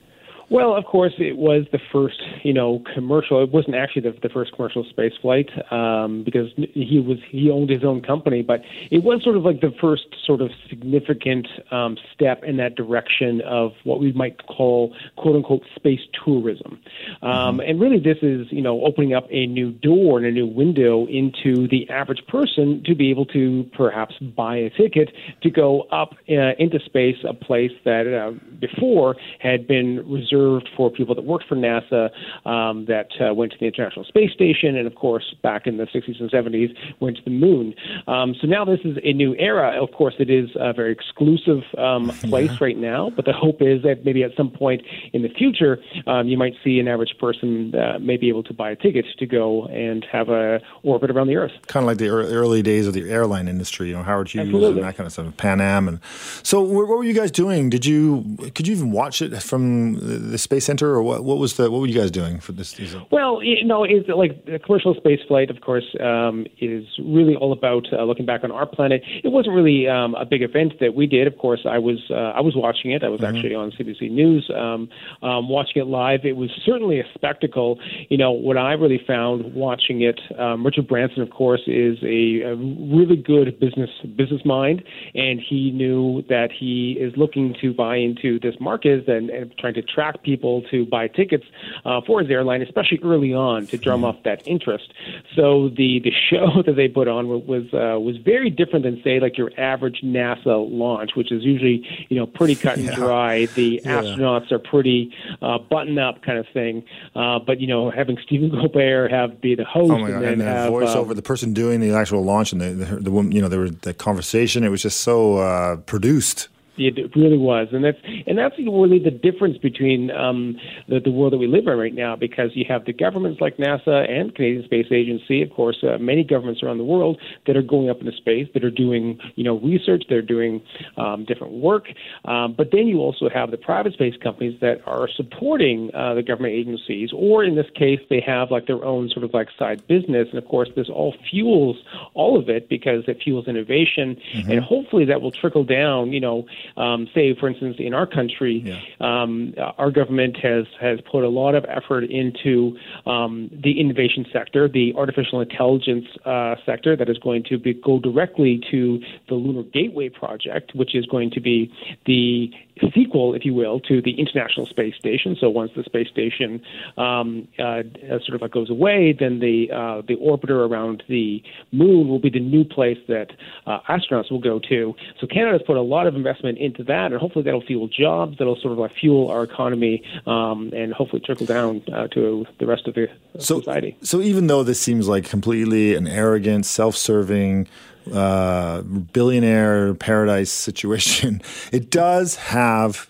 Well, of course, it was the first, you know, commercial. It wasn't actually the, the first commercial space flight um, because he was he owned his own company, but it was sort of like the first sort of significant um, step in that direction of what we might call "quote unquote" space tourism. Um, mm-hmm. And really, this is you know opening up a new door and a new window into the average person to be able to perhaps buy a ticket to go up uh, into space, a place that uh, before had been reserved reserved for people that worked for NASA, um, that uh, went to the International Space Station, and of course, back in the 60s and 70s, went to the moon. Um, so now this is a new era. Of course, it is a very exclusive um, place yeah. right now, but the hope is that maybe at some point in the future, um, you might see an average person uh, may be able to buy a ticket to go and have a orbit around the Earth. Kind of like the early days of the airline industry, you know, Howard Hughes Absolutely. and that kind of stuff, Pan Am. And so, what were you guys doing? Did you could you even watch it from the Space Center, or what? What was the? What were you guys doing for this season? Well, you know, it's like commercial space flight. Of course, um, is really all about uh, looking back on our planet. It wasn't really um, a big event that we did. Of course, I was uh, I was watching it. I was mm-hmm. actually on CBC News um, um, watching it live. It was certainly a spectacle. You know, what I really found watching it, um, Richard Branson, of course, is a, a really good business business mind, and he knew that he is looking to buy into this market and, and trying to attract people to buy tickets uh, for his airline, especially early on, to drum up that interest. So the the show that they put on was uh, was very different than say like your average NASA launch, which is usually you know pretty cut and yeah. dry. The yeah. astronauts are pretty uh, button up kind of thing. Uh, but you know having Stephen Colbert have be the host oh and then and have voiceover, um, the person doing the actual launch and the the, the you know there was the conversation. It was just so uh, produced. It really was, and that's and that's really the difference between um, the, the world that we live in right now. Because you have the governments like NASA and Canadian Space Agency, of course, uh, many governments around the world that are going up into space, that are doing you know research, they're doing um, different work. Um, but then you also have the private space companies that are supporting uh, the government agencies, or in this case, they have like their own sort of like side business. And of course, this all fuels all of it because it fuels innovation, mm-hmm. and hopefully that will trickle down. You know um, say, for instance, in our country, yeah. um, our government has has put a lot of effort into um, the innovation sector, the artificial intelligence uh, sector that is going to be, go directly to the Lunar Gateway project, which is going to be the sequel, if you will, to the International Space Station. So once the space station um, uh, sort of like goes away, then the uh, the orbiter around the moon will be the new place that uh, astronauts will go to. So Canada's put a lot of investment into that, and hopefully that'll fuel jobs, that'll sort of like fuel our economy, um, and hopefully trickle down uh, to the rest of the so, society. So even though this seems like completely an arrogant, self-serving uh, billionaire paradise situation, it does have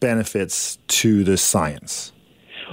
benefits to the science.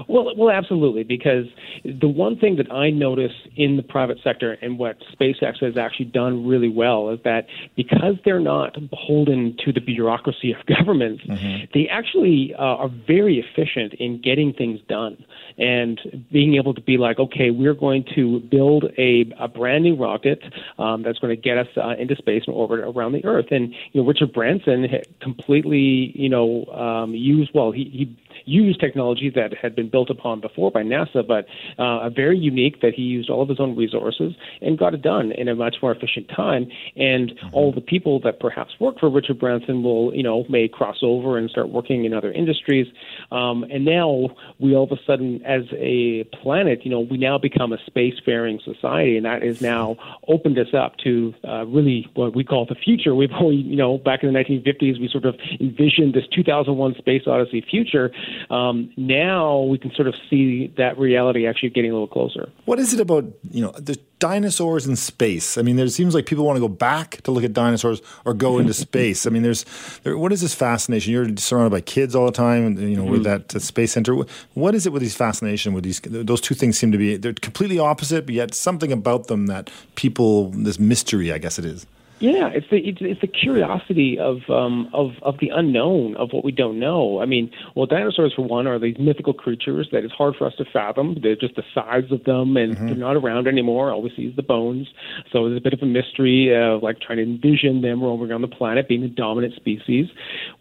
Well, well, absolutely, because the one thing that I notice in the private sector and what SpaceX has actually done really well is that because they're not beholden to the bureaucracy of governments, mm-hmm. they actually uh, are very efficient in getting things done and being able to be like, okay, we're going to build a, a brand new rocket um, that's going to get us uh, into space and orbit around the Earth. And you know, Richard Branson completely, you know, um, used well. He, he use technology that had been built upon before by NASA, but uh, a very unique that he used all of his own resources and got it done in a much more efficient time. And mm-hmm. all the people that perhaps work for Richard Branson will, you know, may cross over and start working in other industries. Um, and now we all of a sudden, as a planet, you know, we now become a spacefaring society, and that is now opened us up to uh, really what we call the future. We've only, you know, back in the 1950s, we sort of envisioned this 2001 Space Odyssey future. Um, now we can sort of see that reality actually getting a little closer. What is it about, you know, the dinosaurs in space? I mean, there seems like people want to go back to look at dinosaurs or go into space. I mean, there's, there, what is this fascination? You're surrounded by kids all the time, you know, mm-hmm. with that uh, space center. What is it with these fascination with these? Those two things seem to be they're completely opposite, but yet something about them that people this mystery, I guess it is. Yeah, it's the it's, it's the curiosity of um of of the unknown of what we don't know. I mean, well, dinosaurs for one are these mythical creatures that it's hard for us to fathom. They're just the size of them, and mm-hmm. they're not around anymore. All we see is the bones. So there's a bit of a mystery of like trying to envision them roaming around the planet, being the dominant species.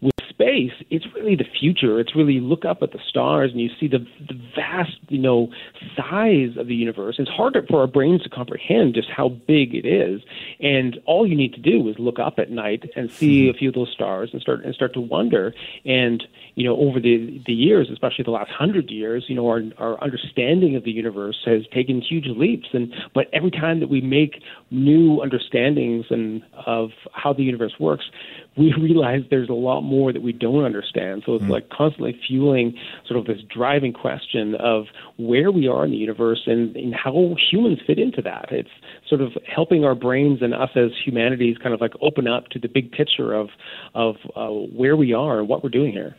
With space, it's really the future. It's really look up at the stars and you see the, the vast, you know, size of the universe. It's hard for our brains to comprehend just how big it is. And all you need to do is look up at night and see hmm. a few of those stars and start and start to wonder. And you know, over the the years, especially the last hundred years, you know, our our understanding of the universe has taken huge leaps. And but every time that we make new understandings and of how the universe works, we realize there's a lot more that we don't understand. So it's mm-hmm. like constantly fueling sort of this driving question of where we are in the universe and, and how humans fit into that. It's sort of helping our brains and us as humanities kind of like open up to the big picture of of uh, where we are and what we're doing here.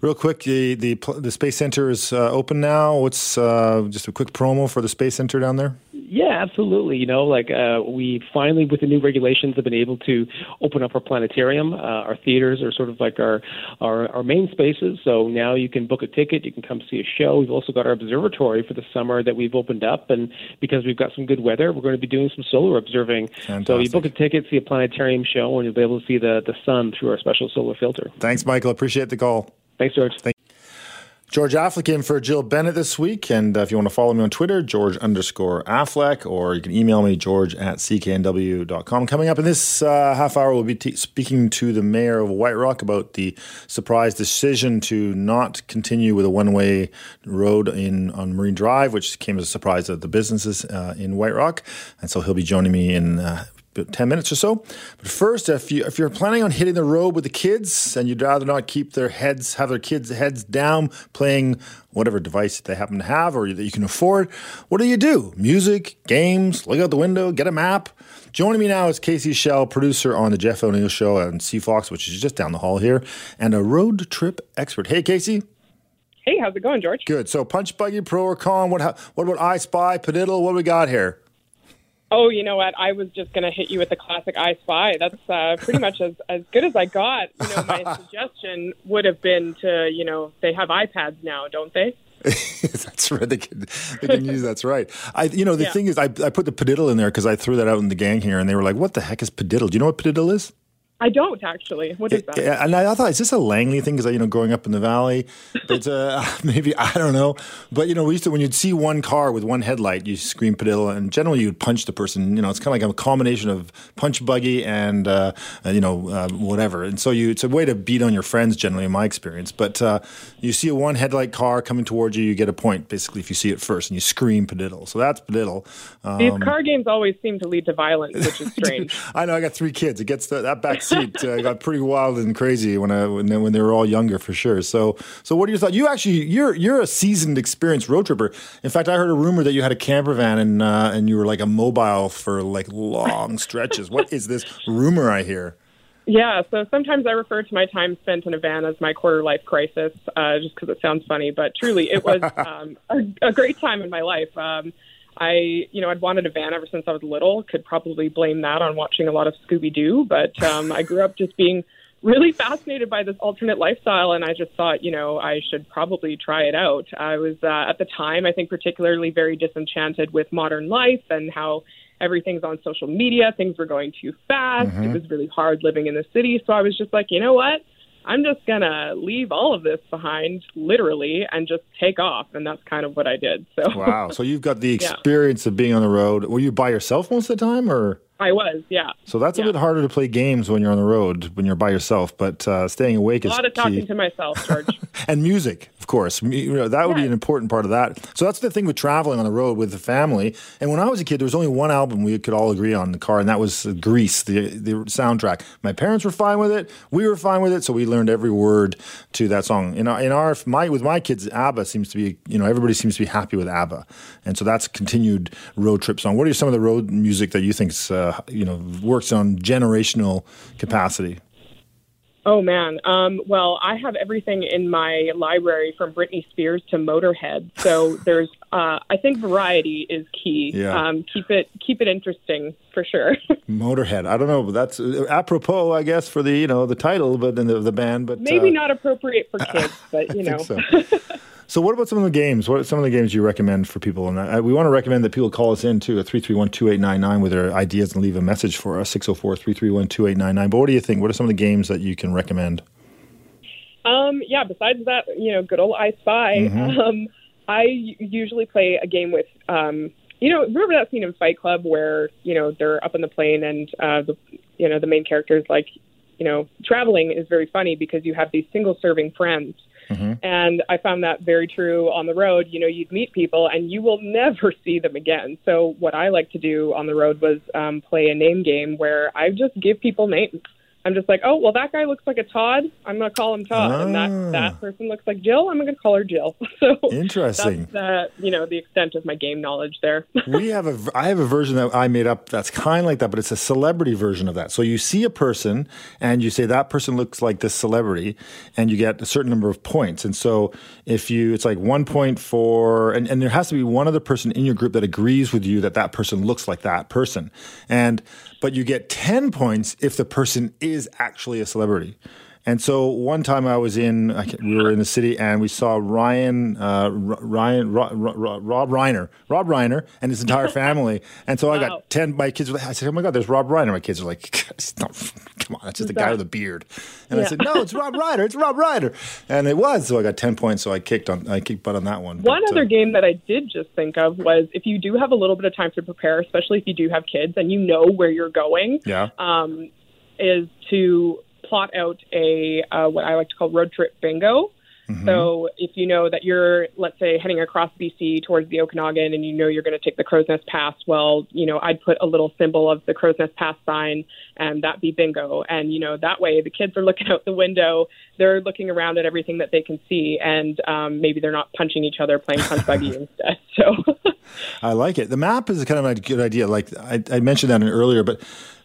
Real quick, the the, the Space Center is uh, open now. What's uh, just a quick promo for the Space Center down there? Yeah, absolutely. You know, like uh, we finally, with the new regulations, have been able to open up our planetarium. Uh, our theaters are sort of like our, our our main spaces. So now you can book a ticket, you can come see a show. We've also got our observatory for the summer that we've opened up, and because we've got some good weather, we're going to be doing some solar observing. Fantastic. So you book a ticket, see a planetarium show, and you'll be able to see the the sun through our special solar filter. Thanks, Michael. Appreciate the call. Thanks, George. Thank George Affleck in for Jill Bennett this week. And uh, if you want to follow me on Twitter, George underscore Affleck, or you can email me, george at cknw.com. Coming up in this uh, half hour, we'll be t- speaking to the mayor of White Rock about the surprise decision to not continue with a one way road in on Marine Drive, which came as a surprise to the businesses uh, in White Rock. And so he'll be joining me in uh, about 10 minutes or so. But first, if, you, if you're planning on hitting the road with the kids and you'd rather not keep their heads, have their kids' heads down playing whatever device they happen to have or that you can afford, what do you do? Music, games, look out the window, get a map. Joining me now is Casey Shell, producer on the Jeff O'Neill Show on CFOX, which is just down the hall here, and a road trip expert. Hey, Casey. Hey, how's it going, George? Good. So, Punch Buggy, Pro or Con? What, what about I Spy, Padiddle? What do we got here? Oh, you know what? I was just going to hit you with the classic I Spy. That's uh, pretty much as, as good as I got. You know, my suggestion would have been to, you know, they have iPads now, don't they? that's right. They can, they can use. That's right. I, you know, the yeah. thing is, I, I put the padiddle in there because I threw that out in the gang here, and they were like, "What the heck is padiddle? Do you know what padiddle is?" I don't actually. What is that? And I thought, is this a Langley thing? Because you know, growing up in the valley, it's uh, maybe I don't know. But you know, we used to when you'd see one car with one headlight, you scream padiddle, and generally you'd punch the person. You know, it's kind of like a combination of punch buggy and uh, you know uh, whatever. And so you, it's a way to beat on your friends. Generally, in my experience, but uh, you see a one headlight car coming towards you, you get a point basically if you see it first, and you scream padiddle. So that's padiddle. Um, These car games always seem to lead to violence, which is strange. I know. I got three kids. It gets the, that back seat uh, got pretty wild and crazy when I when they, when they were all younger for sure. So so what are your thoughts? You actually you're you're a seasoned, experienced road tripper. In fact, I heard a rumor that you had a camper van and uh, and you were like a mobile for like long stretches. what is this rumor I hear? Yeah, so sometimes I refer to my time spent in a van as my quarter life crisis, uh, just because it sounds funny. But truly, it was um, a, a, great time in my life. Um, I, you know, I'd wanted a van ever since I was little. Could probably blame that on watching a lot of Scooby Doo, but um, I grew up just being really fascinated by this alternate lifestyle, and I just thought, you know, I should probably try it out. I was uh, at the time, I think, particularly very disenchanted with modern life and how everything's on social media. Things were going too fast. Mm-hmm. It was really hard living in the city, so I was just like, you know what? I'm just gonna leave all of this behind, literally, and just take off. And that's kind of what I did. So wow. So you've got the experience yeah. of being on the road. Were you by yourself most of the time, or? I was, yeah. So that's yeah. a bit harder to play games when you're on the road, when you're by yourself. But uh, staying awake is a lot of key. talking to myself, George. and music, of course. You know, that would be an important part of that. So that's the thing with traveling on the road with the family. And when I was a kid, there was only one album we could all agree on in the car, and that was uh, Grease, the the soundtrack. My parents were fine with it. We were fine with it, so we learned every word to that song. In our, in our my with my kids, ABBA seems to be you know everybody seems to be happy with ABBA, and so that's a continued road trip song. What are some of the road music that you think's uh, you know works on generational capacity? Oh man. Um, well, I have everything in my library from Britney Spears to Motorhead. So there's, uh, I think variety is key. Yeah. Um, keep it keep it interesting for sure. Motorhead. I don't know, but that's uh, apropos, I guess, for the you know the title, but the, the band. But maybe uh, not appropriate for kids, but you know. So. what about some of the games? What are some of the games you recommend for people? And I, we want to recommend that people call us in to a 331-2899 with their ideas and leave a message for us, 604-331-2899. But what do you think? What are some of the games that you can recommend? Um, yeah, besides that, you know, good old I Spy. Mm-hmm. Um, I usually play a game with, um, you know, remember that scene in Fight Club where you know they're up on the plane and uh, the, you know, the main character is like, you know, traveling is very funny because you have these single serving friends. Mm-hmm. And I found that very true on the road. You know, you'd meet people and you will never see them again. So, what I like to do on the road was um, play a name game where I just give people names. I'm just like, oh, well, that guy looks like a Todd. I'm going to call him Todd. And Ah. that, that person looks like Jill. I'm going to call her Jill. So Interesting. that's, uh, you know, the extent of my game knowledge there. we have a I have a version that I made up that's kind of like that, but it's a celebrity version of that. So you see a person and you say that person looks like this celebrity, and you get a certain number of points. And so if you, it's like one point for, and, and there has to be one other person in your group that agrees with you that that person looks like that person, and but you get ten points if the person is actually a celebrity. And so one time I was in, I we were in the city and we saw Ryan, uh, Ryan, Ro- Ro- Ro- Rob Reiner, Rob Reiner and his entire family. And so I got 10, my kids were like, I said, oh my God, there's Rob Reiner. My kids are like, no, come on, that's just a guy with a beard. And I said, no, it's Rob Reiner. It's Rob Reiner. And it was. So I got 10 points. So I kicked on, I kicked butt on that one. One But, other uh, game that I did just think of was if you do have a little bit of time to prepare, especially if you do have kids and you know where you're going, Yeah. um, is to plot out a uh, what I like to call road trip bingo. Mm-hmm. So if you know that you're, let's say, heading across BC towards the Okanagan, and you know you're going to take the Crowsnest Pass, well, you know I'd put a little symbol of the Crowsnest Pass sign, and that be bingo. And you know that way the kids are looking out the window, they're looking around at everything that they can see, and um, maybe they're not punching each other, playing punch buggy instead. So. I like it. The map is kind of a good idea. Like I, I mentioned that earlier, but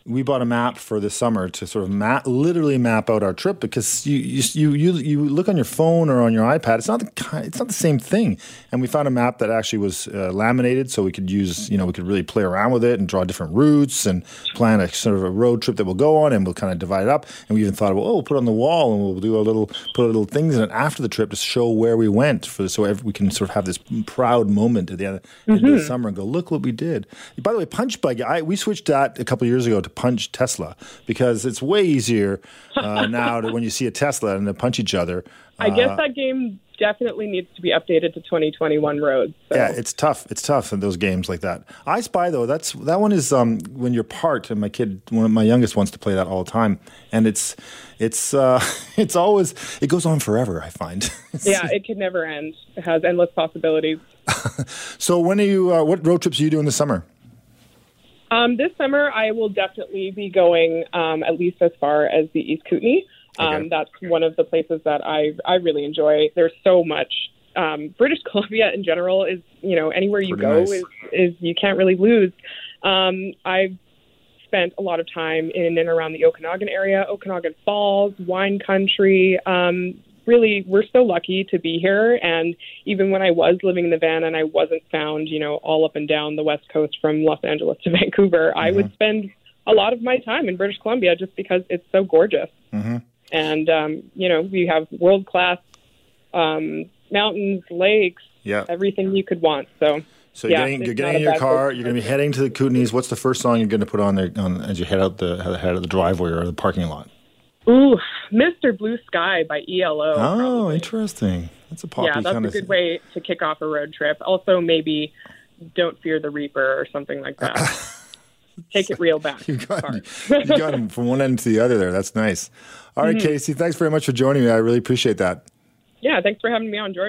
we bought a map for this summer to sort of map, literally map out our trip because you you you you, look on your phone or on your iPad. It's not the it's not the same thing. And we found a map that actually was uh, laminated, so we could use you know we could really play around with it and draw different routes and plan a sort of a road trip that we'll go on, and we'll kind of divide it up. And we even thought, well, oh, we'll put it on the wall and we'll do a little put a little things in it after the trip to show where we went for so we can sort of have this proud moment at the end, end of the summer and go, look what we did. By the way, Punch Buggy, I, we switched that a couple of years ago to Punch Tesla because it's way easier uh, now to when you see a Tesla and they punch each other. I Uh, guess that game definitely needs to be updated to 2021 roads. So. Yeah, it's tough. It's tough in those games like that. I Spy though, that's that one is um, when you're parked, and my kid, one of my youngest, wants to play that all the time, and it's it's uh, it's always it goes on forever. I find. yeah, it could never end. It has endless possibilities. so when are you? Uh, what road trips are you doing this summer? Um, this summer, I will definitely be going um, at least as far as the East Kootenay. Um, Okay. That's one of the places that I I really enjoy. There's so much. Um, British Columbia in general is you know anywhere you Pretty go nice. is is you can't really lose. Um, I've spent a lot of time in and around the Okanagan area, Okanagan Falls, wine country. Um, really, we're so lucky to be here. And even when I was living in the van and I wasn't found, you know, all up and down the west coast from Los Angeles to Vancouver, I would spend a lot of my time in British Columbia just because it's so gorgeous. Mhm. And um, you know, we have world class um, mountains, lakes, Yeah. everything you could want. So So you're getting, you're getting in your car. place. You're going to be heading to the Kootenays. What's the first song you're going to put on there on, as you head out the head out of the driveway or the parking lot? Ooh, Mr. Blue Sky by ELO. Oh, probably. interesting. That's a poppy yeah, that's kind a good thing. way to kick off a road trip. Also, maybe Don't Fear the Reaper or something like that. Take it real back. You got, you got him from one end to the other there. That's nice. All right, Mm-hmm. Casey, thanks very much for joining me. I really appreciate that. Yeah, thanks for having me on, George.